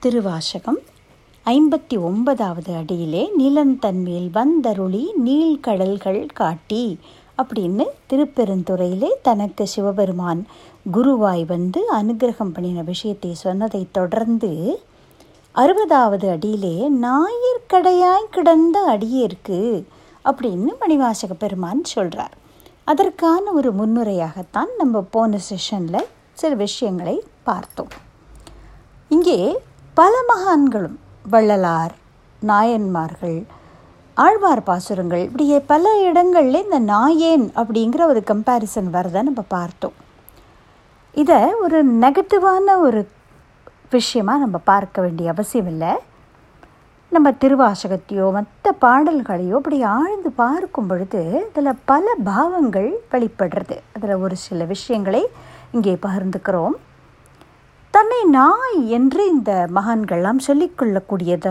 திருவாசகம் ஐம்பத்தி ஒன்பதாவது அடியிலே நிலந்தன்மேல் வந்தருளி நீள்கடல்கள் காட்டி. அப்படின்னு திருப்பெருந்துறையிலே தனக்கு சிவபெருமான் குருவாய் வந்து அனுகிரகம் பண்ணின விஷயத்தை சொன்னதை தொடர்ந்து அறுபதாவது அடியிலே ஞாயிற்கடையாய் கிடந்த அடியிற்கு அப்படின்னு மணிவாசக பெருமான் சொல்கிறார் அதற்கான ஒரு முன்னுரையாகத்தான் நம்ம போன செஷனில் சில விஷயங்களை பார்த்தோம். இங்கே பல மகான்களும் வள்ளலார் நாயன்மார்கள் ஆழ்வார் பாசுரங்கள் இப்படியே பல இடங்களில் இந்த நாயேன் அப்படிங்கிற ஒரு கம்பேரிசன் வரதை நம்ம பார்த்தோம். இதை ஒரு நெகட்டிவான ஒரு விஷயமாக நம்ம பார்க்க வேண்டிய அவசியம் இல்லை. நம்ம திருவாசகத்தையோ மற்ற பாடல்களையோ அப்படி ஆழ்ந்து பார்க்கும் பொழுது அதில் பல பாவங்கள் வெளிப்படுறது. அதில் ஒரு சில விஷயங்களை இங்கே பகிர்ந்துக்கிறோம். தன்னை நாய் என்று இந்த மகான்கள்லாம் சொல்லிக்கொள்ளக்கூடியத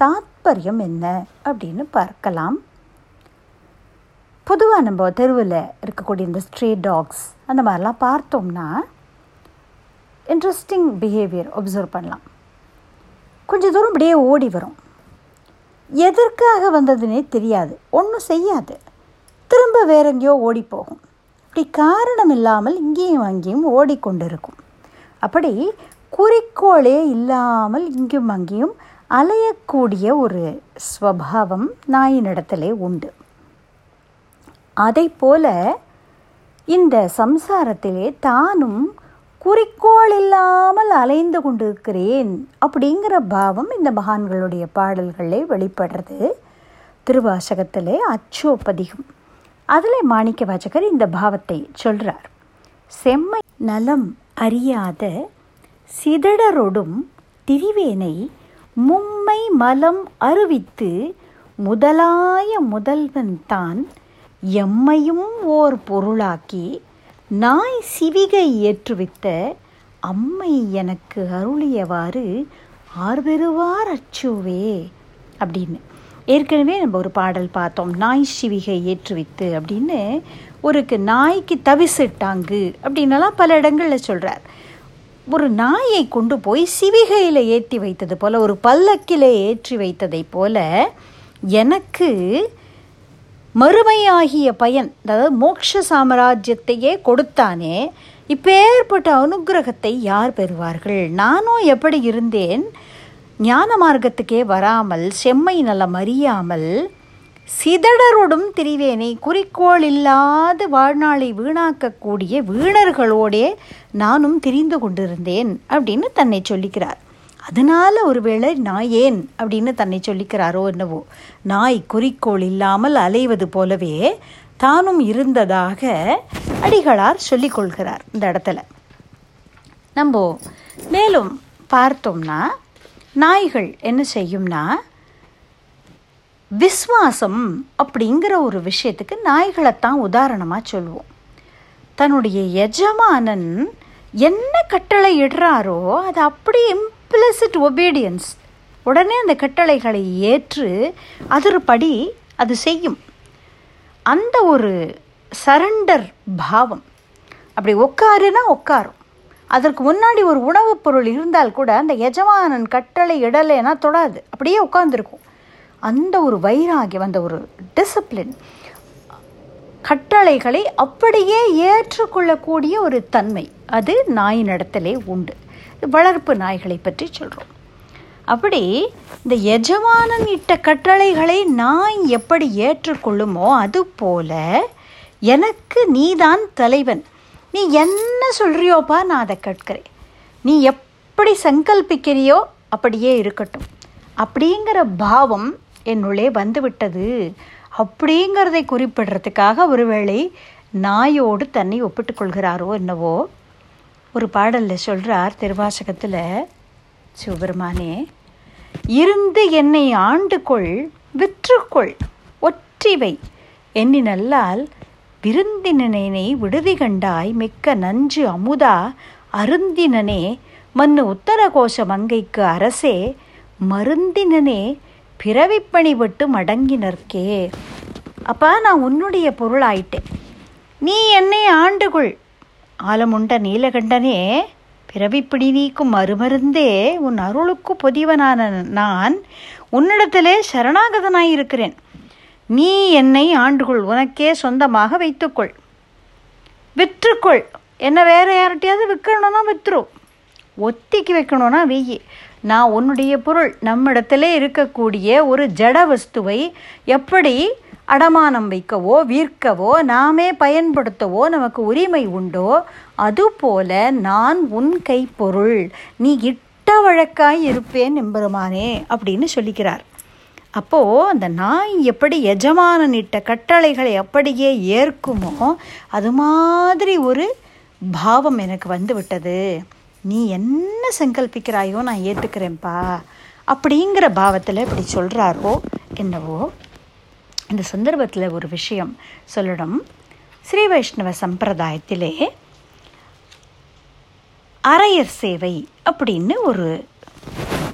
தாத்பரியம் என்ன அப்படின்னு பார்க்கலாம். பொதுவாக நம்ம தெருவில் இருக்கக்கூடிய இந்த ஸ்ட்ரே டாக்ஸ் அந்த மாதிரிலாம் பார்த்தோம்னா இன்ட்ரெஸ்டிங் பிஹேவியர் ஒப்சர்வ் பண்ணலாம். கொஞ்சம் தூரம் அப்படியே ஓடி வரும். எதற்காக வந்ததுன்னே தெரியாது. ஒன்றும் செய்யாது. திரும்ப வேற எங்கேயோ ஓடி போகும். அப்படி காரணம் இல்லாமல் இங்கேயும் அங்கேயும் ஓடிக்கொண்டிருக்கும் அப்படி குறிக்கோளே இல்லாமல் இங்கும் அங்கேயும் அலையக்கூடிய ஒரு ஸ்வபாவம் நாயினிடத்திலே உண்டு. அதை போல இந்த சம்சாரத்திலே தானும் குறிக்கோள் இல்லாமல் அலைந்து கொண்டிருக்கிறேன் அப்படிங்கிற பாவம் இந்த மகான்களுடைய பாடல்களே வெளிப்படுறது. திருவாசகத்திலே அச்சோபதிகம். அதில் மாணிக்க வாசகர் இந்த பாவத்தை சொல்கிறார் செம்மை நலம் அறியாத சிதடரொடும் திரிவேனை மும்மை மலம் அருவித்து முதலாய முதல்வன் தான் எம்மையும் ஓர் பொருளாக்கி நாய் சிவிகை ஏற்றுவித்த அம்மை எனக்கு அருளியவாறு ஆர்வெருவார் அச்சுவே அப்படின்னு. ஏற்கனவே நம்ம ஒரு பாடல் பார்த்தோம் நாய் சிவிகை ஏற்றுவித்து அப்படின்னு. ஒருக்கு நாய்க்கு தவிசிட்டாங்கு அப்படின்னலாம் பல இடங்களில் சொல்கிறார் ஒரு நாயை கொண்டு போய் சிவிகையில் ஏற்றி வைத்தது போல் ஒரு பல்லக்கில் ஏற்றி வைத்ததை போல எனக்கு மறுமையாகிய பயன் அதாவது மோட்ச சாம்ராஜ்யத்தையே கொடுத்தானே இப்பேற்பட்ட அனுகிரகத்தை யார் பெறுவார்கள்? நானும் எப்படி இருந்தேன்? ஞான மார்க்கத்துக்கே வராமல் செம்மை நலம் அறியாமல் சிதடரோடும் திரிவேனை குறிக்கோள் இல்லாத வாழ்நாளை வீணாக்கக்கூடிய வீணர்களோடே நானும் திரிந்து கொண்டிருந்தேன் அப்படின்னு தன்னை சொல்லிக்கிறார். அதனால் ஒருவேளை நான் ஏன் அப்படின்னு தன்னை சொல்லிக்கிறாரோ என்னவோ. நாய் குறிக்கோள் இல்லாமல் அலைவது போலவே தானும் இருந்ததாக அடிகளார் சொல்லிக்கொள்கிறார் இந்த இடத்துல. நம்ம மேலும் பார்த்தோம்னா நாய்கள் என்ன செய்யும்னா விஸ்வாசம் அப்படிங்கிற ஒரு விஷயத்துக்கு நாய்களைத்தான் உதாரணமாக சொல்லுவோம். தன்னுடைய எஜமானன் என்ன கட்டளை இடுறாரோ அது அப்படி இம்ப்ளிசிட் ஒபீடியன்ஸ் உடனே அந்த கட்டளைகளை ஏற்று அதிர்படி அது செய்யும். அந்த ஒரு சரண்டர் பாவம். அப்படி உட்காருனா உட்காரும். அதற்கு முன்னாடி ஒரு உணவுப் பொருள் இருந்தால் கூட அந்த எஜமானன் கட்டளை இடலைன்னா தொடாது. அப்படியே உட்காந்துருக்கும் அந்த ஒரு வைராகியம் அந்த ஒரு டிசிப்ளின் கட்டளைகளை அப்படியே ஏற்றுக்கொள்ளக்கூடிய ஒரு தன்மை அது நாயினிடத்திலே உண்டு. வளர்ப்பு நாய்களை பற்றி சொல்கிறோம் அப்படி இந்த எஜமானன் இட்ட கட்டளைகளை நாய் எப்படி ஏற்றுக்கொள்ளுமோ அது போல எனக்கு நீதான் தலைவன். நீ என்ன சொல்கிறியோப்பா நான் அதை கேட்கிறேன். நீ எப்படி சங்கல்பிக்கிறியோ அப்படியே இருக்கட்டும். அப்படிங்கிற பாவம் என்னுள்ளே வந்துவிட்டது. அப்படிங்கிறதை குறிப்பிடுறதுக்காக ஒருவேளை நாயோடு தன்னை ஒப்பிட்டு கொள்கிறாரோ என்னவோ? ஒரு பாடலில் சொல்கிறார் திருவாசகத்தில் சிவபெருமானே இருந்து என்னை ஆண்டு கொள் விற்றுக்கொள் ஒற்றிவை. எண்ணி நல்லால் விருந்தினனை விடுதி கண்டாய் மிக்க நஞ்சு அமுதா அருந்தினனே மண்ணு உத்தரகோஷ மங்கைக்கு அரசே மருந்தினனே பிறவிப்பணி விட்டு மடங்கினர்க்கே அப்பா நான் உன்னுடைய பொருளாயிட்டேன். நீ என்னை ஆண்டுகொள். ஆலமுண்ட நீலகண்டனே பிறவிப்பிடி நீக்கும் மறுமருந்தே உன் அருளுக்கு பொதிவனான நான் உன்னிடத்திலே சரணாகதனாயிருக்கிறேன். நீ என்னை ஆண்டுகொள் உனக்கே சொந்தமாக வைத்துக்கொள். விற்றுக்கொள். என்ன வேற யார்கிட்டயாவது விற்கணும்னா விற்றுரும் ஒத்திக்கு வைக்கணும்னா வெய்யி. நான் உன்னுடைய பொருள் நம்மிடத்திலே இருக்கக்கூடிய ஒரு ஜட வஸ்துவை எப்படி அடமானம் வைக்கவோ விற்கவோ நாமே பயன்படுத்தவோ நமக்கு உரிமை உண்டோ அதுபோல நான் உன் கைப்பொருள். நீ இட்ட வழக்காய் இருப்பேன் எம்பெருமானே அப்படின்னு சொல்லிக்கிறார். அப்போது அந்த நாய் எப்படி எஜமானனிட்ட கட்டளைகளை அப்படியே ஏற்குமோ அது மாதிரி ஒரு பாவம் எனக்கு வந்து விட்டது. நீ என்ன சங்கல்பிக்கிறாயோ நான் ஏற்றுக்கிறேன்ப்பா அப்படிங்கிற பாவத்தில் இப்படி சொல்கிறாரோ என்னவோ இந்த சந்தர்ப்பத்தில் ஒரு விஷயம் சொல்லணும். ஸ்ரீ வைஷ்ணவ சம்பிரதாயத்திலே அரையர் சேவை அப்படின்னு ஒரு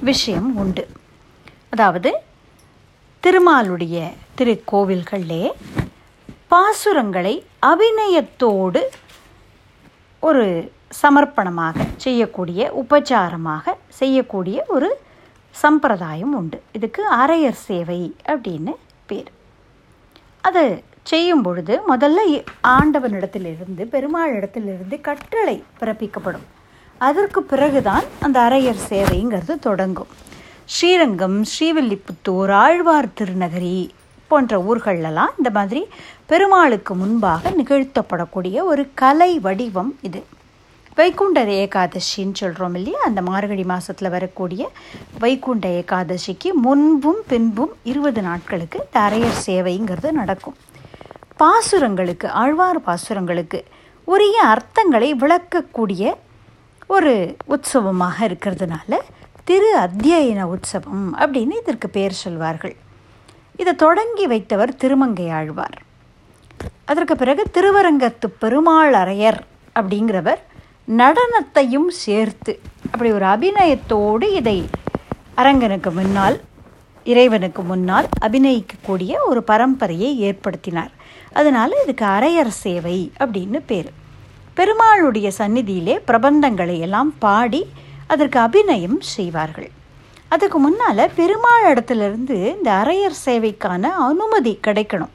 விஷயம் உண்டு. அதாவது திருமாலுடைய திருக்கோவில்களிலே பாசுரங்களை அபிநயத்தோடு ஒரு சமர்ப்பணமாக செய்யக்கூடிய உபச்சாரமாக செய்யக்கூடிய ஒரு சம்பிரதாயம் உண்டு. இதுக்கு அரையர் சேவை அப்படின்னு பேர். அது செய்யும் பொழுது முதல்ல ஆண்டவனிடத்திலிருந்து பெருமாள் இடத்திலிருந்து கட்டளை பிறப்பிக்கப்படும். அதற்கு பிறகுதான் அந்த அரையர் சேவைங்கிறது தொடங்கும். ஸ்ரீரங்கம் ஸ்ரீவில்லிபுத்தூர் ஆழ்வார் திருநகரி போன்ற ஊர்களெல்லாம் இந்த மாதிரி பெருமாளுக்கு முன்பாக நிகழ்த்தப்படக்கூடிய ஒரு கலை வடிவம் இது. வைகுண்ட ஏகாதசின்னு சொல்கிறோம் இல்லையா? அந்த மார்கழி மாதத்தில் வரக்கூடிய வைகுண்ட ஏகாதசிக்கு முன்பும் பின்பும் இருபது நாட்களுக்கு தரையர் சேவைங்கிறது நடக்கும். பாசுரங்களுக்கு ஆழ்வார் பாசுரங்களுக்கு உரிய அர்த்தங்களை விளக்கக்கூடிய ஒரு உற்சவமாக இருக்கிறதுனால திரு அத்தியன உற்சவம் அப்படின்னு இதற்கு பெயர் சொல்வார்கள். இதை தொடங்கி வைத்தவர் திருமங்கை ஆழ்வார். அதற்கு பிறகு திருவரங்கத்து பெருமாள் அரையர் அப்படிங்கிறவர் நடனத்தையும் சேர்த்து. அப்படி ஒரு அபிநயத்தோடு இதை அரங்கனுக்கு முன்னால் இறைவனுக்கு முன்னால் அபிநயிக்கக்கூடிய ஒரு பரம்பரையை ஏற்படுத்தினார். அதனால் இதுக்கு அரையர் சேவை அப்படின்னு பேர். பெருமாளுடைய சந்நிதியிலே பிரபந்தங்களை எல்லாம் பாடி அதற்கு அபிநயம் செய்வார்கள். அதுக்கு முன்னால் பெருமாள் இடத்துலேருந்து இந்த அரையர் சேவைக்கான அனுமதி கிடைக்கணும்.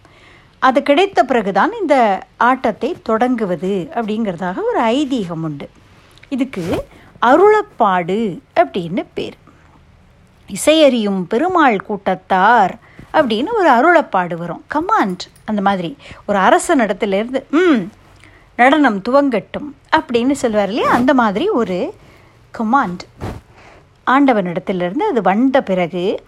அது கிடைத்த பிறகுதான் இந்த ஆட்டத்தை தொடங்குவது அப்படிங்கிறதாக ஒரு ஐதீகம் உண்டு. இதுக்கு அருளப்பாடு அப்படின்னு பேர். இசையறியும் பெருமாள் கூட்டத்தார் அப்படின்னு ஒரு அருளப்பாடு வரும். கமாண்ட் அந்த மாதிரி. ஒரு அரசன் இடத்துலேருந்து ம் நடனம் துவங்கட்டும் அப்படின்னு சொல்லுவார் இல்லையா? அந்த மாதிரி ஒரு கமாண்ட் ஆண்டவனிடத்திலிருந்து அது வந்த பிறகு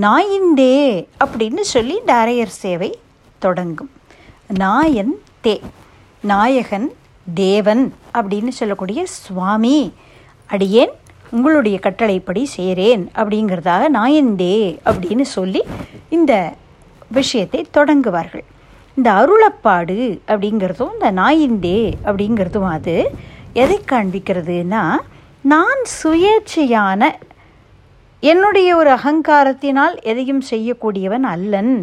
நாயிந்தே அப்படின்னு சொல்லி இந்த அரையர் சேவை தொடங்கும். நாயன் தே நாயகன் தேவன் அப்படின்னு சொல்லக்கூடிய சுவாமி. அடியேன் உங்களுடைய கட்டளைப்படி சேரேன் அப்படிங்கிறதாக நாயந்தே அப்படின்னு சொல்லி இந்த விஷயத்தை தொடங்குவார்கள். இந்த அருளப்பாடு அப்படிங்கிறதும் இந்த நாயிந்தே அப்படிங்கிறதும் அது எதை காண்பிக்கிறதுனா நான் சுயேட்சையான என்னுடைய ஒரு அகங்காரத்தினால் எதையும் செய்யக்கூடியவன் அல்லன்.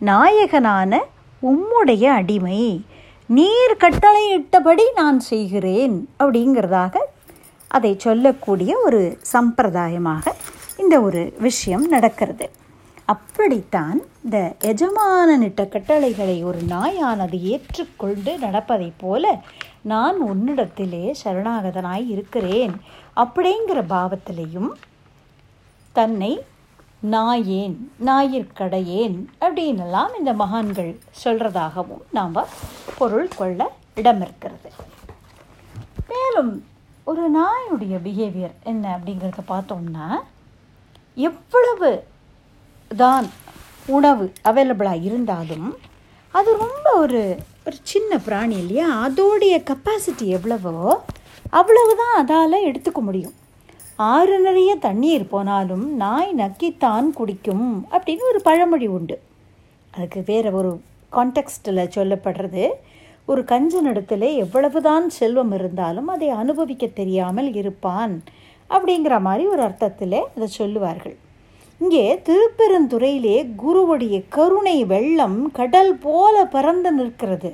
நாயகனான உம்முடைய அடிமை. நீர் கட்டளையிட்டபடி நான் செய்கிறேன் அப்படிங்கிறதாக அதை சொல்லக்கூடிய ஒரு சம்பிரதாயமாக இந்த ஒரு விஷயம் நடக்கிறது. அப்படித்தான் இந்த எஜமானனிட்ட கட்டளைகளை ஒரு நாயானது ஏற்றுக்கொண்டு நடப்பதைப் போல நான் உன்னிடத்திலே சரணாகதனாய் இருக்கிறேன் அப்படிங்கிற பாவத்திலையும் தன்னை நாயேன் நாயிற்கடையேன் அப்படின்னெல்லாம் இந்த மகான்கள் சொல்கிறதாகவும் நாம் பொருள் கொள்ள இடம் இருக்கிறது மேலும் ஒரு நாயுடைய பிஹேவியர் என்ன அப்படிங்கிறத பார்த்தோம்னா எவ்வளவு தான் உணவு அவைலபிளாக இருந்தாலும் அது ரொம்ப ஒரு ஒரு சின்ன பிராணி இல்லையா? அதோடைய கெப்பாசிட்டி எவ்வளவோ அவ்வளவு தான் அதால் எடுத்துக்க முடியும். ஆறு நிறைய தண்ணீர் போனாலும் நாய் நக்கித்தான் குடிக்கும் அப்படின்னு ஒரு பழமொழி உண்டு. அதுக்கு வேறு ஒரு கான்டெக்ஸ்டில் சொல்லப்படுறது ஒரு கஞ்சனிடத்தில் எவ்வளவுதான் செல்வம் இருந்தாலும் அதை அனுபவிக்க தெரியாமல் இருப்பான் அப்படிங்கிற மாதிரி ஒரு அர்த்தத்தில் அதை சொல்லுவார்கள். இங்கே திருப்பெருந்துறையிலே குருவுடைய கருணை வெள்ளம் கடல் போல பறந்து நிற்கிறது.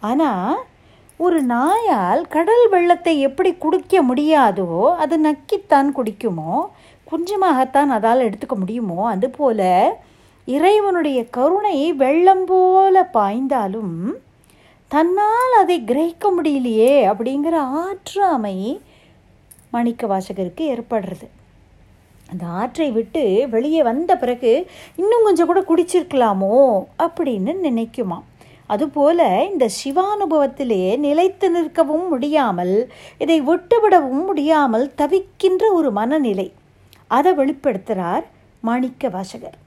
ஆனால் ஒரு நாயால் கடல் வெள்ளத்தை எப்படி குடிக்க முடியாதோ அது நக்கித்தான் குடிக்குமோ கொஞ்சமாகத்தான் அதால் எடுத்துக்க முடியுமோ அதுபோல இறைவனுடைய கருணை வெள்ளம் போல பாய்ந்தாலும் தன்னால் அதை கிரகிக்க முடியலையே அப்படிங்கிற ஆற்றாமை மாணிக்க வாசகருக்கு ஏற்படுறது. அந்த ஆற்றை விட்டு வெளியே வந்த பிறகு இன்னும் கொஞ்சம் கூட குடிச்சிருக்கலாமோ அப்படின்னு நினைக்குமா அதுபோல இந்த சிவானுபவத்திலே நிலைத்து நிற்கவும் முடியாமல் இதை விட்டுவிடவும் முடியாமல் தவிக்கின்ற ஒரு மனநிலை. அதை வெளிப்படுத்துகிறார் மாணிக்க வாசகர்.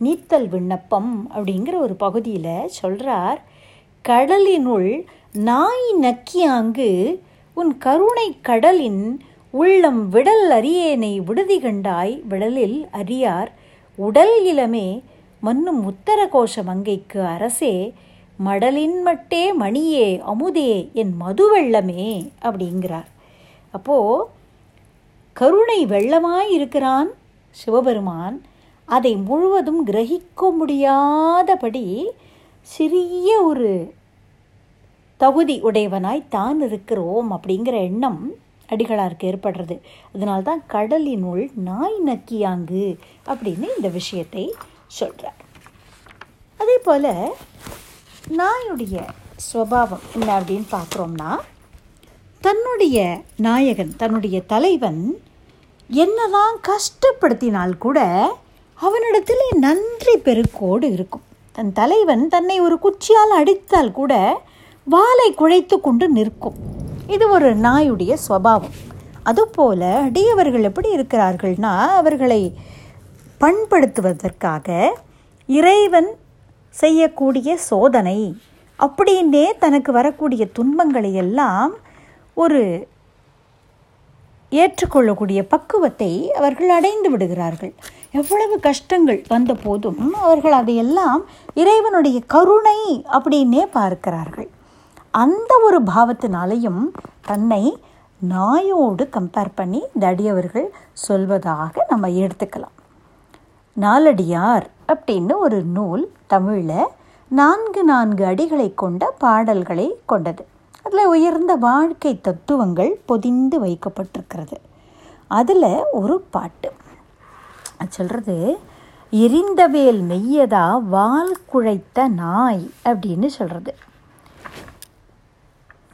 நீத்தல் விண்ணப்பம் அப்படிங்கிற ஒரு பகுதியில் சொல்கிறார் கடலினுள் நாய் நக்கியாங்கு உன் கருணை கடலின் உள்ளம் விடல் அரியேனை விடுதி கண்டாய் விடலில் அறியார் உடல் இளமே மன்னும் உத்தர கோஷ மங்கைக்கு அரசே மடலின் மட்டே மணியே அமுதே என் மது வெள்ளமே அப்படிங்கிறார். அப்போது கருணை வெள்ளமாய் இருக்கிறான் சிவபெருமான். அதை முழுவதும் கிரகிக்க முடியாதபடி சிறிய ஒரு தகுதி உடையவனாய் தான் இருக்கிறோம் அப்படிங்கிற எண்ணம் அடிகளாருக்கு ஏற்படுறது. அதனால தான் கடலினுள் நாய் நக்கியாங்கு அப்படின்னு இந்த விஷயத்தை சொல்கிறார் அதே போல் நாயுடைய சுவாவம் என்ன அப்படின்னு பார்க்குறோம்னா தன்னுடைய நாயகன் தன்னுடைய தலைவன் என்னதான் கஷ்டப்படுத்தினால் கூட அவனிடத்தில் நன்றி பெருக்கோடு இருக்கும். தன் தலைவன் தன்னை ஒரு குச்சியால் அடித்தால் கூட வாளை குழைத்து கொண்டு நிற்கும். இது ஒரு நாயுடைய சுவாவம். அதுபோல அடியவர்கள் எப்படி இருக்கிறார்கள்னா அவர்களை பண்படுத்துவதற்காக இறைவன் செய்யக்கூடிய சோதனை. அப்படின்னே தனக்கு வரக்கூடிய துன்பங்களை எல்லாம் ஒரு ஏற்றுக்கொள்ளக்கூடிய பக்குவத்தை அவர்கள் அடைந்து விடுகிறார்கள். எவ்வளவு கஷ்டங்கள் வந்த போதும் அவர்கள் அதையெல்லாம் இறைவனுடைய கருணை அப்படின்னே பார்க்கிறார்கள். அந்த ஒரு பாவத்தினாலையும் தன்னை நாயோடு கம்பேர் பண்ணி தடியவர்கள் சொல்வதாக நம்ம எடுத்துக்கலாம். நாலடியார் அப்படின்னு ஒரு நூல் தமிழில் நான்கு நான்கு அடிகளை கொண்ட பாடல்களை கொண்டது. அதில் உயர்ந்த வாழ்க்கை தத்துவங்கள் பொதிந்து வைக்கப்பட்டிருக்கிறது. அதில் ஒரு பாட்டு. அது சொல்கிறது எரிந்தவேல் மெய்யதா வால் குழைத்த நாய் அப்படின்னு சொல்கிறது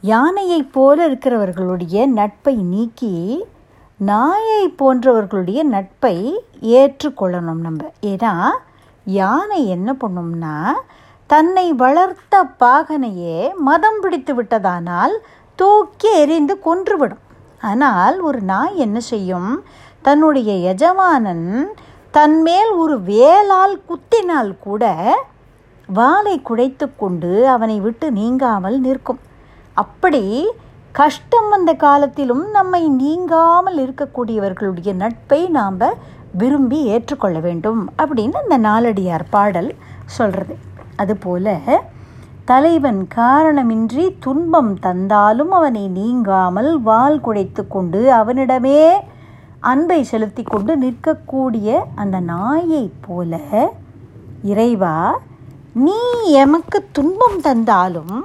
யானையை போல இருக்கிறவர்களுடைய நட்பை நீக்கி நாயை போன்றவர்களுடைய நட்பை ஏற்றுக்கொள்ளணும் நம்ம. ஏன்னா யானை என்ன பண்ணும்னா தன்னை வளர்த்த பாகனையே மதம் பிடித்து விட்டதானால் தூக்கி எறிந்து கொன்றுவிடும். ஆனால் ஒரு நாய் என்ன செய்யும்? தன்னுடைய எஜமானன் தன்மேல் ஒரு வேலால் குத்தினால் கூட வாளை குடைத்து கொண்டு அவனை விட்டு நீங்காமல் நிற்கும். அப்படி கஷ்டம் வந்த காலத்திலும் நம்மை நீங்காமல் இருக்கக்கூடியவர்களுடைய நட்பை நாம் விரும்பி ஏற்றுக்கொள்ள வேண்டும் அப்படின்னு இந்த நாலடியார் பாடல் சொல்கிறது அதுபோல தலைவன் காரணமின்றி துன்பம் தந்தாலும் அவனை நீங்காமல் வால் குடைத்து கொண்டு அவனிடமே அன்பை செலுத்தி கொண்டு நிற்கக்கூடிய அந்த நாயைப் போல இறைவா நீ எமக்கு துன்பம் தந்தாலும்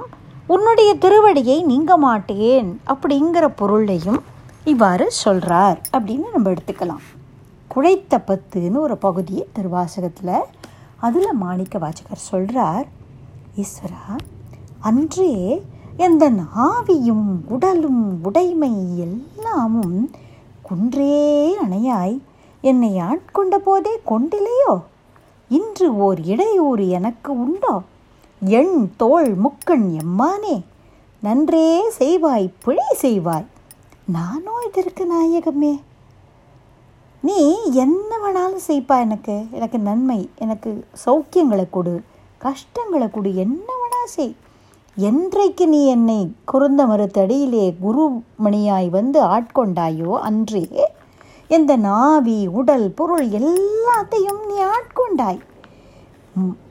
உன்னுடைய திருவடியை நீங்க மாட்டேன் அப்படிங்கிற பொருளையும் இவ்வாறு சொல்கிறார் அப்படின்னு நம்ம எடுத்துக்கலாம். குழைத்த பத்துன்னு ஒரு பகுதி திருவாசகத்தில். அதில் மாணிக்க வாசகர் சொல்கிறார் ஈஸ்வரா அன்றே எந்த ஆவியும் உடலும் உடைமை எல்லாமும் குன்றே அணையாய். என்னை ஆட்கொண்ட போதே கொண்டிலையோ? இன்று ஓர் இடையூறு எனக்கு உண்டோ? எண் தோள் முக்கண் எம்மானே நன்றே செய்வாய் பிழை செய்வாய். நானோ இதற்கு நாயகமே. நீ என்ன வேணாலும் செய்ப்பா எனக்கு. எனக்கு நன்மை எனக்கு சௌக்கியங்களை கொடு கஷ்டங்களை கொடு என்ன வேணாலும் செய். என்றைக்கு நீ என்னை குறுந்த மறுத்தடியிலே குருமணியாய் வந்து ஆட்கொண்டாயோ அன்றே எந்த நாவி உடல் பொருள் எல்லாத்தையும் நீ ஆட்கொண்டாய்.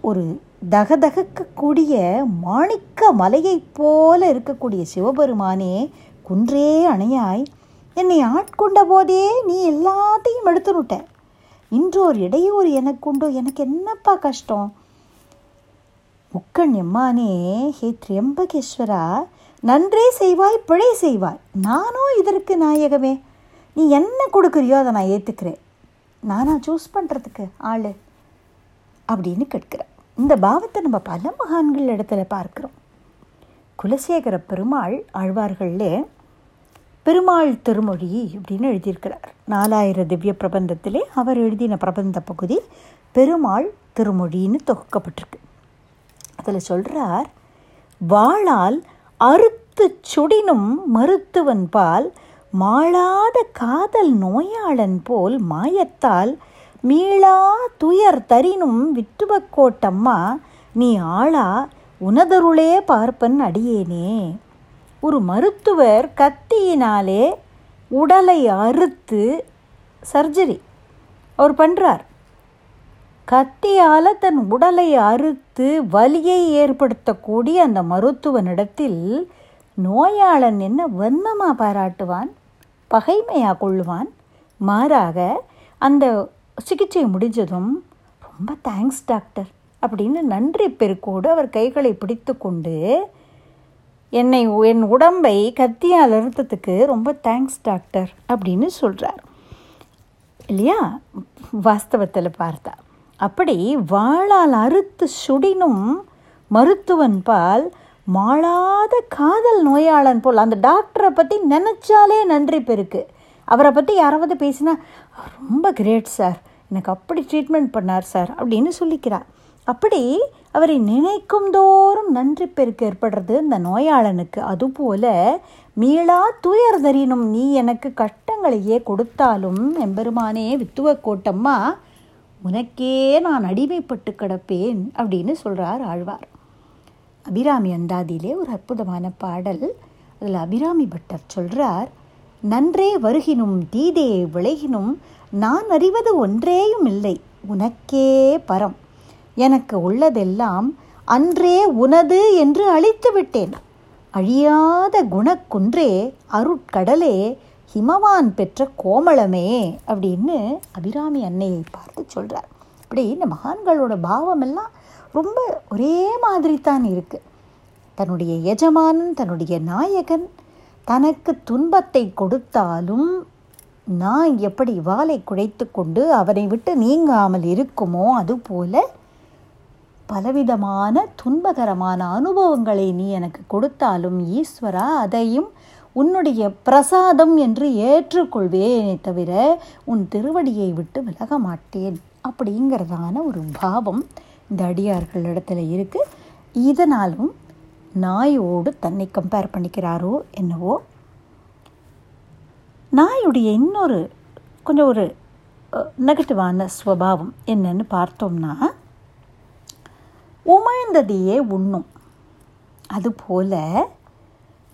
ஒரு தகதகக்கக்கூடிய மாணிக்க மலையைப் போல இருக்கக்கூடிய சிவபெருமானே குன்றே அணையாய் என்னை ஆட்கொண்ட போதே நீ எல்லாத்தையும் எடுத்துனுட்ட இன்றோர் இடையூறு எனக்கு உண்டோ எனக்கு என்னப்பா கஷ்டம்? முக்கண் எம்மானே ஹே திரியம்பகேஸ்வரா நன்றே செய்வாய் பிழை செய்வாய். நானும் இதற்கு நாயகமே. நீ என்ன கொடுக்குறியோ அதை நான் ஏற்றுக்கிறேன் நானா சூஸ் பண்ணுறதுக்கு ஆள் அப்படின்னு கேட்கிறேன் இந்த பாவத்தை நம்ம பல மகான்கள் இடத்துல பார்க்குறோம். குலசேகர பெருமாள் ஆழ்வார்கள்லே பெருமாள் திருமொழி அப்படின்னு எழுதியிருக்கிறார். நாலாயிர திவ்ய பிரபந்தத்திலே அவர் எழுதின பிரபந்த பகுதி பெருமாள் திருமொழின்னு தொகுக்கப்பட்டிருக்கு. அதில் சொல்கிறார் வாளால் அறுத்து சுடினும் மருத்துவன் பால் மாளாத காதல் நோயாளன் போல் மாயத்தால் மீளா துயர் தரினும் விற்றுவக்கோட்டம்மா நீ ஆளா உனதருளே பார்ப்பன் அடியேனே. ஒரு மருத்துவர் கத்தியினாலே உடலை அறுத்து சர்ஜரி. அவர் பண்ணுறார் கத்தியால் தன் உடலை அறுத்து வலியை ஏற்படுத்தக்கூடிய அந்த மருத்துவனிடத்தில் நோயாளன் என்ன வன்மமாக பாராட்டுவான் பகைமையாக கொள்ளுவான். மாறாக அந்த சிகிச்சை முடிஞ்சதும் ரொம்ப தேங்க்ஸ் டாக்டர் அப்படின்னு நன்றி பெருக்கோடு அவர் கைகளை பிடித்து கொண்டு என்னை என் உடம்பை கத்தியால் அறுத்ததுக்கு ரொம்ப தேங்க்ஸ் டாக்டர் அப்படின்னு சொல்கிறார் இல்லையா? வாஸ்தவத்தில் பார்த்தா. அப்படி வாழால் அறுத்து சுடினும் மருத்துவன் பால் மாளாத காதல் நோயாளன் போல். அந்த டாக்டரை பற்றி நினச்சாலே நன்றி பெருக்கு. அவரை பற்றி யாராவது பேசினா ரொம்ப கிரேட் சார் எனக்கு அப்படி ட்ரீட்மெண்ட் பண்ணார் சார் அப்படின்னு சொல்லிக்கிறார். அப்படி அவரை நினைக்கும் தோறும் நன்றி பெருக்கு ஏற்படுறது இந்த நோயாளனுக்கு. அதுபோல மீளா துயர் தரினும் நீ எனக்கு கஷ்டங்களையே கொடுத்தாலும் எம்பெருமானே வித்துவ கோட்டம்மா உனக்கே நான் அடிமைப்பட்டு கிடப்பேன் அப்படின்னு சொல்கிறார் ஆழ்வார். அபிராமி அந்தாதியிலே ஒரு அற்புதமான பாடல் அதில் அபிராமி பட்டர் சொல்கிறார் நன்றே வருகினும் தீதே விளைகினும் நான் அறிவது ஒன்றேயும் இல்லை உனக்கே பரம். எனக்கு உள்ளதெல்லாம் அன்றே உனது என்று அழித்து விட்டேன். அழியாத குணக்குன்றே அருட்கடலே ஹிமவான் பெற்ற கோமளமே அப்படின்னு அபிராமி அன்னையை பார்த்து சொல்கிறார் இப்படி இந்த மகான்களோட பாவமெல்லாம் ரொம்ப ஒரே மாதிரி தான் இருக்குது தன்னுடைய எஜமானன் தன்னுடைய நாயகன் தனக்கு துன்பத்தை கொடுத்தாலும் நான் எப்படி வாளை குழைத்து கொண்டு அவனை விட்டு நீங்காமல் இருக்குமோ அதுபோல பலவிதமான துன்பகரமான அனுபவங்களை நீ எனக்கு கொடுத்தாலும் ஈஸ்வரா அதையும் உன்னுடைய பிரசாதம் என்று ஏற்றுக்கொள்வேனே தவிர உன் திருவடியை விட்டு விலக மாட்டேன் அப்படிங்கிறதான ஒரு பாவம் இந்த அடியார்கள் இடத்துல இருக்குது இதனாலும் நாயோடு தன்னை கம்பேர் பண்ணிக்கிறாரோ என்னவோ? நாயுடைய இன்னொரு கொஞ்சம் ஒரு நெகட்டிவான ஸ்வபாவம் என்னன்னு பார்த்தோம்னா உமிழ்ந்ததையே உண்ணும். அதுபோல்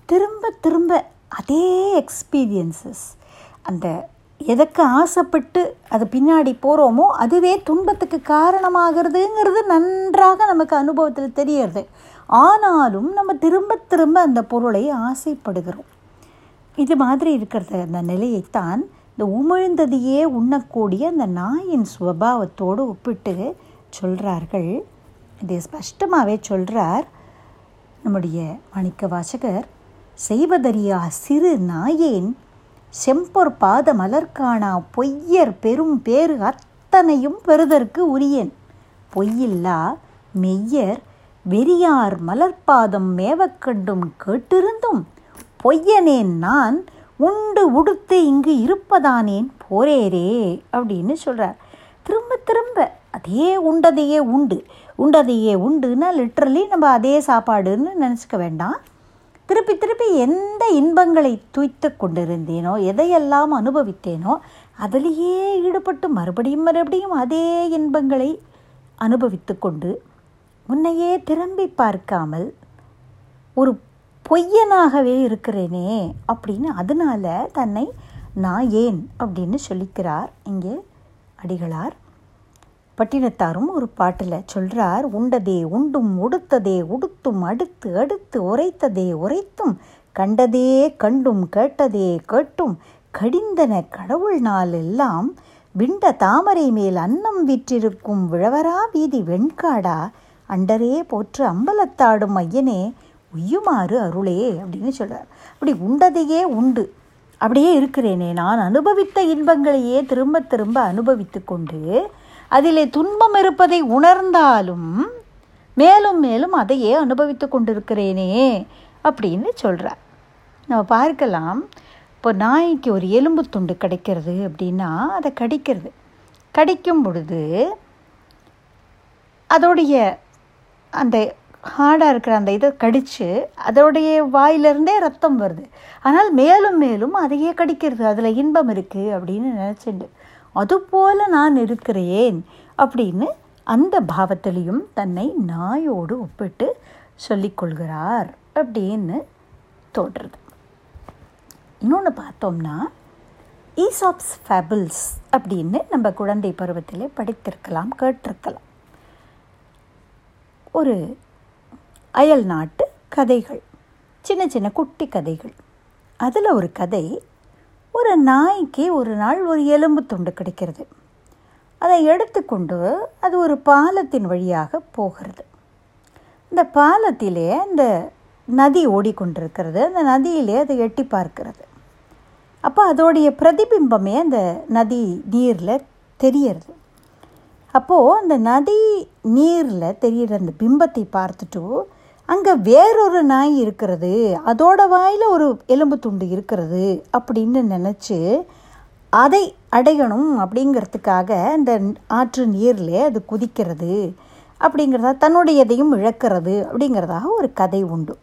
திரும்ப திரும்ப அதே எக்ஸ்பீரியன்சஸ் அந்த எதற்கு ஆசைப்பட்டு அது பின்னாடி போகிறோமோ அதுவே துன்பத்துக்கு காரணமாகிறதுங்கிறது நன்றாக நமக்கு அனுபவத்தில் தெரியறது. ஆனாலும் நம்ம திரும்ப திரும்ப அந்த பொருளை ஆசைப்படுகிறோம். இது மாதிரி இருக்கிறத அந்த நிலையைத்தான் இந்த உமிழ்ந்ததையே உண்ணக்கூடிய அந்த நாயின் சுவாவத்தோடு ஒப்பிட்டு சொல்கிறார்கள் இதை ஸ்பஷ்டமாகவே சொல்கிறார் நம்முடைய மாணிக்க வாசகர் செய்வதறியா சிறு நாயேன் செம்பொர் பாத மலர்காணா பொய்யர் பெரும் பேறு அத்தனையும் பெறுதற்கு உரியன். பொய்யில்லா மெய்யர் வெறியார் மலர்பாதம் மேவக்கண்டும் கேட்டிருந்தும் பொய்யனேன் நான் உண்டு உடுத்து இங்கு இருப்பதானேன் போரேரே அப்படின்னு சொல்கிறார் திரும்ப திரும்ப அதே உண்டதையே உண்டு. உண்டதையே உண்டுன்னா லிட்ரலி நம்ம அதே சாப்பாடுன்னு நினச்சிக்க வேண்டாம். திருப்பி திருப்பி எந்த இன்பங்களை துய்த்து கொண்டிருந்தேனோ எதையெல்லாம் அனுபவித்தேனோ அதிலேயே ஈடுபட்டு மறுபடியும் மறுபடியும் அதே இன்பங்களை அனுபவித்து கொண்டு உன்னையே திரும்பி பார்க்காமல் ஒரு பொய்யனாகவே இருக்கிறேனே அப்படின்னு அதனால தன்னை நான் ஏன் அப்படின்னு சொல்லிக்கிறார் இங்கே அடிகளார். பட்டினத்தாரும் ஒரு பாட்டில் சொல்கிறார் உண்டதே உண்டும் உடுத்ததே உடுத்தும் அடுத்து அடுத்து உரைத்ததே உரைத்தும் கண்டதே கண்டும் கேட்டதே கேட்டும் கடிந்தன கடவுள் நாள் எல்லாம் விண்ட தாமரை மேல் அன்னம் விற்றிருக்கும் விழவரா வீதி வெண்காடா அண்டரே போற்று அம்பலத்தாடும் ஐயனே உய்யுமாறு அருளே அப்படின்னு சொல்கிறார் அப்படி உண்டதையே உண்டு. அப்படியே இருக்கிறேனே நான் அனுபவித்த இன்பங்களையே திரும்ப திரும்ப அனுபவித்து கொண்டு அதிலே துன்பம் இருப்பதை உணர்ந்தாலும் மேலும் மேலும் அதையே அனுபவித்து கொண்டிருக்கிறேனே அப்படின்னு சொல்கிறார் நம்ம பார்க்கலாம். இப்போ நாய்க்கு ஒரு எலும்பு துண்டு கிடைக்கிறது அப்படின்னா அதை கடிக்கிறது. கடிக்கும் பொழுது அதோடைய அந்த ஹார்டாக இருக்கிற அந்த இதை கடித்து அதோடைய வாயிலிருந்தே ரத்தம் வருது. ஆனால் மேலும் மேலும் அதையே கடிக்கிறது. அதில் இன்பம் இருக்குது அப்படின்னு நினச்சிண்டு. அதுபோல் நான் இருக்கிறேன் அப்படின்னு அந்த பாவத்திலையும் தன்னை நாயோடு ஒப்பிட்டு சொல்லிக்கொள்கிறார் அப்படின்னு தோன்றுறது. இன்னொன்று பார்த்தோம்னா ஈசாப்ஸ் ஃபேபிள்ஸ் அப்படின்னு நம்ம குழந்தை பருவத்தில் படித்திருக்கலாம் கேட்டிருக்கலாம். ஒரு அயல் நாட்டு கதைகள் சின்ன சின்ன குட்டி கதைகள். அதில் ஒரு கதை ஒரு நாய்க்கு ஒரு நாள் ஒரு எலும்பு துண்டு கிடைக்கிறது. அதை எடுத்துக்கொண்டு அது ஒரு பாலத்தின் வழியாக போகிறது. இந்த பாலத்திலே அந்த நதி ஓடிக்கொண்டிருக்கிறது. அந்த நதியிலே அதை எட்டி பார்க்கிறது. அப்போ அதோடைய பிரதிபிம்பமே அந்த நதி நீரில் தெரியறது அப்போது அந்த நதி நீரில் தெரிகிற அந்த பிம்பத்தை பார்த்துட்டு அங்கே வேறொரு நாய் இருக்கிறது அதோட வாயில் ஒரு எலும்பு துண்டு இருக்கிறது அப்படின்னு நினச்சி அதை அடையணும் அப்படிங்கிறதுக்காக அந்த ஆற்று நீரில் அது குதிக்கிறது அப்படிங்கிறதா தன்னுடையதையும் இழக்கிறது அப்படிங்கிறதாக ஒரு கதை உண்டு.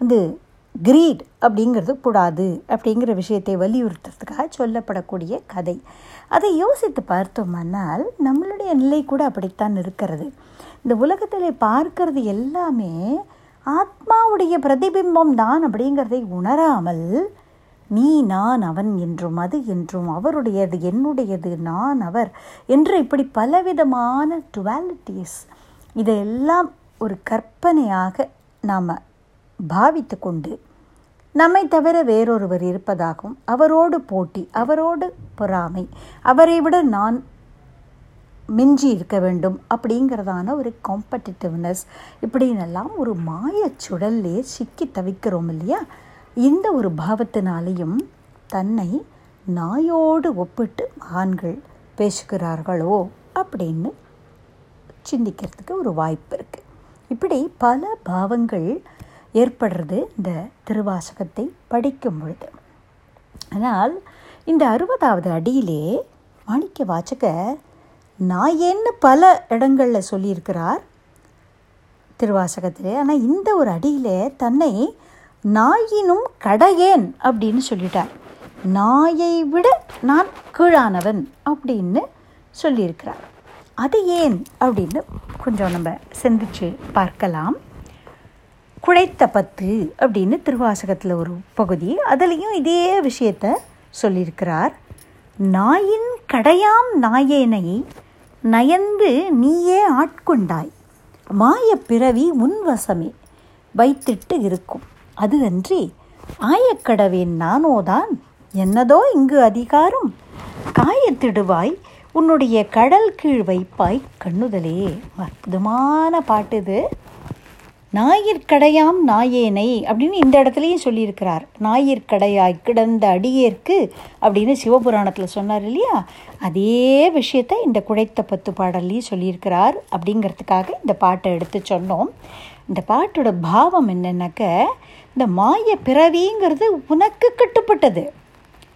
அது கிரீட் அப்படிங்கிறது கூடாது அப்படிங்கிற விஷயத்தை வலியுறுத்துறதுக்காக சொல்லப்படக்கூடிய கதை. அதை யோசித்து பார்த்தோமானால் நம்மளுடைய நிலை கூட அப்படித்தான் இருக்கிறது. இந்த உலகத்தில் பார்க்கறது எல்லாமே ஆத்மாவுடைய பிரதிபிம்பம் தான் அப்படிங்கிறதை உணராமல் நீ நான் அவன் என்றும் அது என்றும் அவருடையது என்னுடையது நான் அவர் என்று இப்படி பலவிதமான டுவாலிட்டிஸ் இதையெல்லாம் ஒரு கற்பனையாக நாம் பாவித்து கொண்டு நம்மை தவிர வேறொருவர் இருப்பதாகவும் அவரோடு போட்டி அவரோடு பொறாமை அவரை விட நான் மிஞ்சி இருக்க வேண்டும் அப்படிங்கிறதான ஒரு காம்படிட்டிவ்னஸ் இப்படின்னெல்லாம் ஒரு மாயச்சுடல்லே சிக்கி தவிக்கிறோம் இல்லையா? இந்த ஒரு பாவத்தினாலேயும் தன்னை நாயோடு ஒப்பிட்டு மகான்கள் பேசுகிறார்களோ அப்படின்னு சிந்திக்கிறதுக்கு ஒரு வாய்ப்பு இருக்குது இப்படி பல பாவங்கள் ஏற்படுறது இந்த திருவாசகத்தை படிக்கும் பொழுது. ஆனால் இந்த அறுபதாவது அடியிலே மாணிக்க நாயேன்னு பல இடங்களில் சொல்லியிருக்கிறார் திருவாசகத்திலே. ஆனால் இந்த ஒரு அடியில் தன்னை நாயினும் கடையேன் அப்படின்னு சொல்லிட்டார். நாயை விட நான் கீழானவன் அப்படின்னு சொல்லியிருக்கிறார். அது ஏன் அப்படின்னு கொஞ்சம் நம்ம சிந்திச்சு பார்க்கலாம். குழைத்த பத்து அப்படின்னு திருவாசகத்தில் ஒரு பகுதி. அதுலேயும் இதே விஷயத்த சொல்லியிருக்கிறார். நாயின் கடையாம் நாயேனை நயந்து நீயே ஆட்கொண்டாய். மாய பிறவி உன்வசமே வைத்திட்டு இருக்கும். அது அன்றி ஆயக்கடவேன் நானோதான். என்னதோ இங்கு அதிகாரம். காயத்திடுவாய் உன்னுடைய கடல் கீழ் வைப்பாய். கண்ணுதலே அற்புதமான பாட்டு இது. நாயிற்கடையாம் நாயேனை அப்படின்னு இந்த இடத்துலையும் சொல்லியிருக்கிறார். நாயிற்கடையாய் கிடந்த அடியேற்கு அப்படின்னு சிவபுராணத்தில் சொன்னார் இல்லையா? அதே விஷயத்தை இந்த குழைத்த பத்து பாடல்லையும் சொல்லியிருக்கிறார் அப்படிங்கிறதுக்காக இந்த பாட்டை எடுத்து சொன்னோம். இந்த பாட்டோட பாவம் என்னன்னாக்க இந்த மாய பிறவிங்கிறது உனக்கு கட்டுப்பட்டது.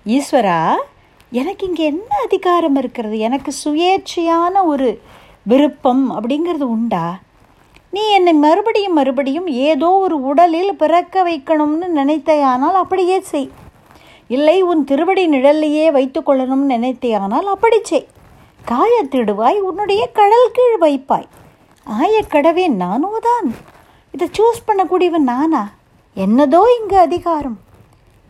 ஈஸ்வரா எனக்கு இங்கே என்ன அதிகாரம் இருக்கிறது? எனக்கு சுயேட்சையான ஒரு விருப்பம் அப்படிங்கிறது உண்டா? நீ என்னை மறுபடியும் மறுபடியும் ஏதோ ஒரு உடலில் பிறக்க வைக்கணும்னு நினைத்தையானால் அப்படியே செய். இல்லை உன் திருவடி நிழல்லையே வைத்து கொள்ளணும்னு நினைத்தையானால் அப்படி செய். காயத்திடுவாய் உன்னுடைய கடல் கீழ் வைப்பாய். ஆயக்கடவே நானோ தான். இதை சூஸ் பண்ணக்கூடியவன் நானா? என்னதோ இங்கு அதிகாரம்.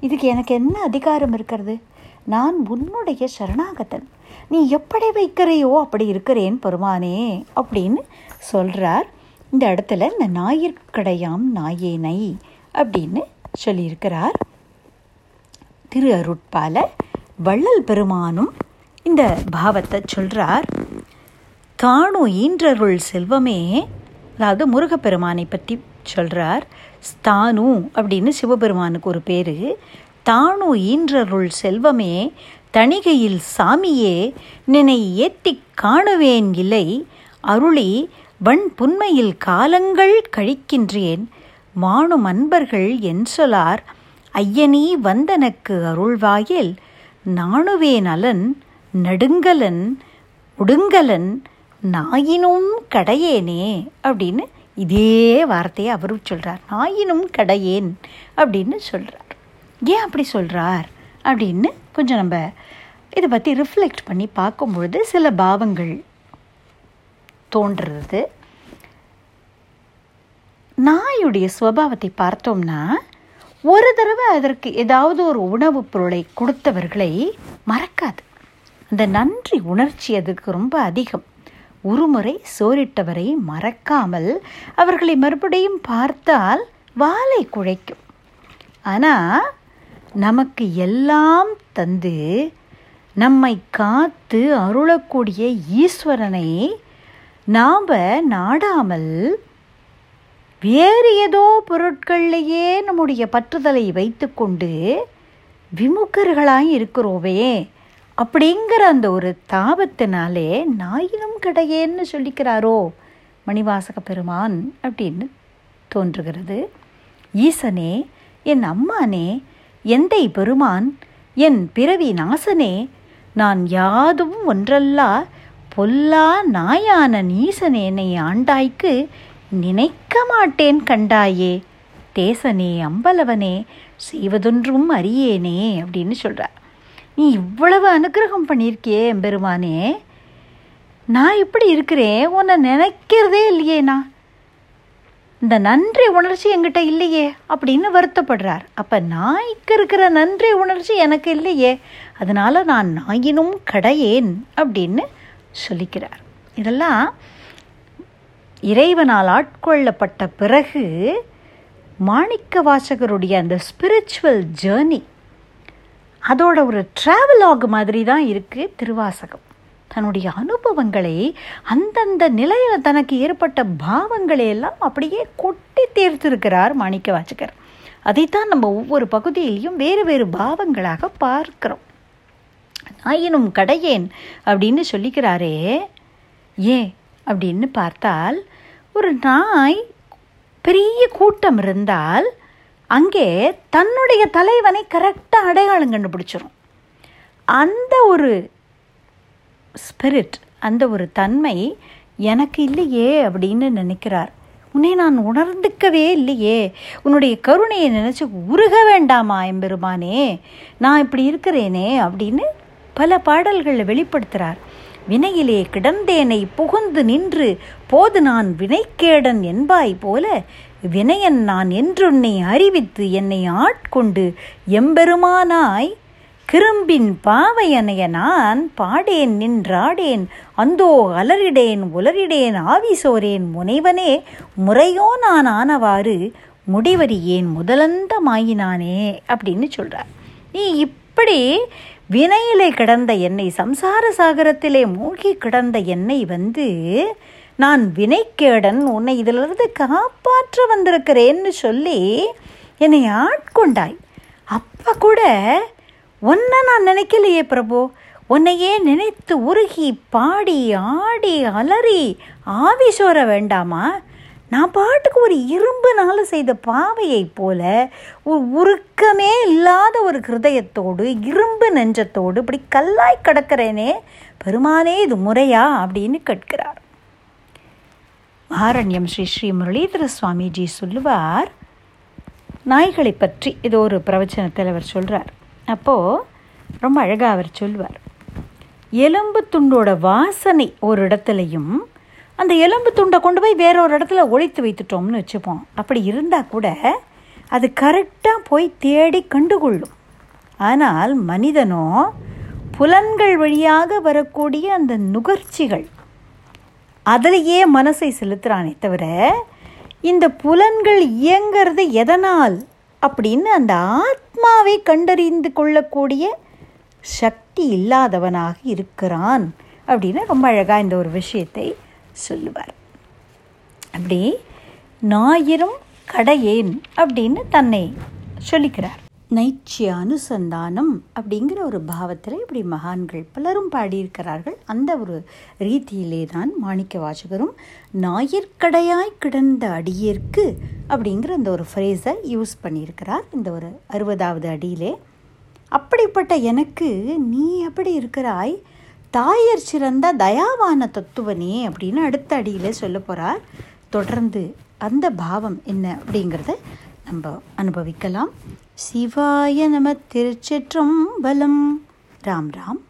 இதுக்கு எனக்கு என்ன அதிகாரம் இருக்கிறது? நான் உன்னுடைய சரணாகத்தன் நீ எப்படி வைக்கிறையோ அப்படி இருக்கிறேன் பெருமானே அப்படின்னு சொல்கிறார் இந்த இடத்துல இந்த ஞாயிற்கடையாம் நாயேனை அப்படின்னு சொல்லியிருக்கிறார். திரு அருட்பால வள்ளல் பெருமானும் இந்த பாவத்தை சொல்கிறார் தானு ஈன்றருள் செல்வமே அதாவது முருகப்பெருமானை பற்றி சொல்கிறார் ஸ்தானு அப்படின்னு சிவபெருமானுக்கு ஒரு பேர். தானு ஈன்றருள் செல்வமே தணிகையில் சாமியே நினை ஏத்தி காணுவேன் இல்லை அருளி வண் புன்மையில் காலங்கள் கழிக்கின்றேன் மானும் அன்பர்கள் என் சொலார் ஐயனீ வந்தனக்கு அருள்வாயில் நாணுவேன் அலன் நடுங்கலன் உடுங்கலன் நாயினும் கடையேனே அப்படின்னு இதே வார்த்தையை அவரும் சொல்கிறார் நாயினும் கடையேன் அப்படின்னு சொல்கிறார் ஏன் அப்படி சொல்கிறார் அப்படின்னு கொஞ்சம் நம்ம இதை பற்றி ரிஃப்ளெக்ட் பண்ணி பார்க்கும்பொழுது சில பாவங்கள் தோன்றுறது. நாயுடைய சுவாவத்தை பார்த்தோம்னா ஒரு தடவை அதற்கு ஏதாவது ஒரு உணவுப் பொருளை கொடுத்தவர்களை மறக்காது. அந்த நன்றி உணர்ச்சி அதுக்கு ரொம்ப அதிகம். ஒருமுறை சோரிட்டவரை மறக்காமல் அவர்களை மறுபடியும் பார்த்தால் வாலை குழைக்கும். ஆனால் நமக்கு எல்லாம் தந்து நம்மை காத்து அருளக்கூடிய ஈஸ்வரனை நாம் நாடாமல் வேறு ஏதோ பொருட்கள்லையே நம்முடைய பற்றுதலை வைத்துக்கொண்டு விமுகர்களாய் இருக்கிறோவே அப்படிங்கிற அந்த ஒரு தாபத்தினாலே நாயினும் கிடையேன்னு சொல்லிக்கிறாரோ மணிவாசக பெருமான் அப்படின்னு தோன்றுகிறது. ஈசனே என் அம்மானே எந்தை பெருமான் என் பிறவி நாசனே நான் யாதும் ஒன்றல்லா பொல்லா நாயான நீசனேனை ஆண்டாய்க்கு நினைக்க மாட்டேன் கண்டாயே. தேசனே அம்பலவனே செய்வதொன்றும் அறியேனே அப்படின்னு சொல்கிறார் நீ இவ்வளவு அனுகிரகம் பண்ணியிருக்கியே எம்பெருமானே. நான் இப்படி இருக்கிறேன் உன்னை நினைக்கிறதே இல்லையே நான். இந்த நன்றி உணர்ச்சி என்கிட்ட இல்லையே அப்படின்னு வருத்தப்படுறார். அப்போ நாய்க்கு இருக்கிற நன்றி உணர்ச்சி எனக்கு இல்லையே. அதனால் நான் நாயினும் கடையேன் அப்படின்னு சொல்லிக்கிறார். இதெல்லாம் இறைவனால் ஆட்கொள்ளப்பட்ட பிறகு மாணிக்க வாசகருடைய அந்த ஸ்பிரிச்சுவல் ஜேர்னி அதோட ஒரு ட்ராவலாக் மாதிரி தான் இருக்குது திருவாசகம். தன்னுடைய அனுபவங்களை அந்தந்த நிலையில் தனக்கு ஏற்பட்ட பாவங்களை எல்லாம் அப்படியே கொட்டி தேர்த்திருக்கிறார் மாணிக்க வாசகர். அதைத்தான் நம்ம ஒவ்வொரு பகுதியிலையும் வேறு வேறு பாவங்களாக பார்க்கிறோம். ஆயினும் கடையேன் அப்படின்னு சொல்லிக்கிறாரே. ஏன்? அப்படின்னு பார்த்தால் ஒரு நாய் பெரிய கூட்டம் இருந்தால் அங்கே தன்னுடைய தலைவனை கரெக்டாக அடையாளம் கண்டுபிடிச்சிரும். அந்த ஒரு ஸ்பிரிட் அந்த ஒரு தன்மை எனக்கு இல்லையே அப்படின்னு நினைக்கிறார். உன்னை நான் உணர்ந்துக்கவே இல்லையே. உன்னுடைய கருணையை நினச்சி உருக வேண்டாமா எம்பெருமானே? நான் இப்படி இருக்கிறேனே அப்படின்னு பல பாடல்களை வெளிப்படுத்துகிறார் வினையிலே கிடந்தேனை புகுந்து நின்று போது நான் வினைக்கேடன் என்பாய் போல வினையன் நான் என்றுன்னை அறிவித்து என்னை ஆட்கொண்டு எம்பெருமானாய் கிரும்பின் பாவையனைய நான் பாடேன் நின்றாடேன் அந்தோ அலறிடேன் உலரிடேன் ஆவிசோரேன் முனைவனே முறையோ நான் ஆனவாறு முடிவறியேன் முதலந்தமாயினானே அப்படின்னு சொல்கிறார் நீ இப்படி வினையிலே கிடந்த என்னை சம்சார சாகரத்திலே மூழ்கி கிடந்த என்னை வந்து நான் வினைக்கேடன் உன்னை இதிலிருந்து காப்பாற்ற வந்திருக்கிறேன்னு சொல்லி என்னை ஆட்கொண்டாய். அப்போ கூட உன்னை நான் நினைக்கலையே பிரபு. உன்னையே நினைத்து உருகி பாடி ஆடி அலறி ஆவி சோர வேண்டாமா? நான் பாட்டுக்கு ஒரு இரும்புனால செய்த பாவையைப் போல ஒரு உருக்கமே இல்லாத ஒரு ஹிருதயத்தோடு இரும்பு நெஞ்சத்தோடு இப்படி கல்லாய் கடக்கிறேனே பெருமானே இது முறையா? அப்படின்னு கேட்கிறார். ஆரண்யம் ஸ்ரீ ஸ்ரீ முரளீதர சுவாமிஜி சொல்லுவார் நாய்களை பற்றி. இது ஒரு பிரவச்சனத்தில் அவர் சொல்கிறார் அப்போது ரொம்ப அழகாக அவர் சொல்லுவார் எலும்பு துண்டோட வாசனை ஒரு இடத்துலையும் அந்த எலும்பு துண்டை கொண்டு போய் வேற ஒரு இடத்துல ஒழித்து வைத்துட்டோம்னு வச்சுப்போம். அப்படி இருந்தால் கூட அது கரெக்டாக போய் தேடி கண்டுகொள்ளும். ஆனால் மனிதனோ புலன்கள் வழியாக வரக்கூடிய அந்த நுகர்ச்சிகள் அதிலேயே மனசை செலுத்துகிறானே தவிர இந்த புலன்கள் இயங்கிறது எதனால் அப்படின்னு அந்த ஆத்மாவை கண்டறிந்து கொள்ளக்கூடிய சக்தி இல்லாதவனாக இருக்கிறான் அப்படின்னு ரொம்ப அழகாக இந்த ஒரு விஷயத்தை சொல்லுவார். அப்படி ஞாயிறும் கடையேன் அப்படின்னு தன்னை சொல்லிக்கிறார். நைச்சிய அனுசந்தானம் அப்படிங்கிற ஒரு பாவத்தில் இப்படி மகான்கள் பலரும் பாடியிருக்கிறார்கள். அந்த ஒரு ரீதியிலே தான் மாணிக்க வாசகரும் ஞாயிற்கடையாய் கிடந்த அடியேற்கு அப்படிங்கிற அந்த ஒரு ஃப்ரேஸை யூஸ் பண்ணியிருக்கிறார். இந்த ஒரு அறுபதாவது அடியிலே. அப்படிப்பட்ட எனக்கு நீ எப்படி இருக்கிறாய். தாயர் சிறந்த தயாவான தத்துவனே அப்படின்னு அடுத்த அடியில் சொல்ல போகிறார் தொடர்ந்து அந்த பாவம் என்ன அப்படிங்கிறத நம்ம அனுபவிக்கலாம். சிவாய நம திருச்சிற்றம்பலம். ராம் ராம்.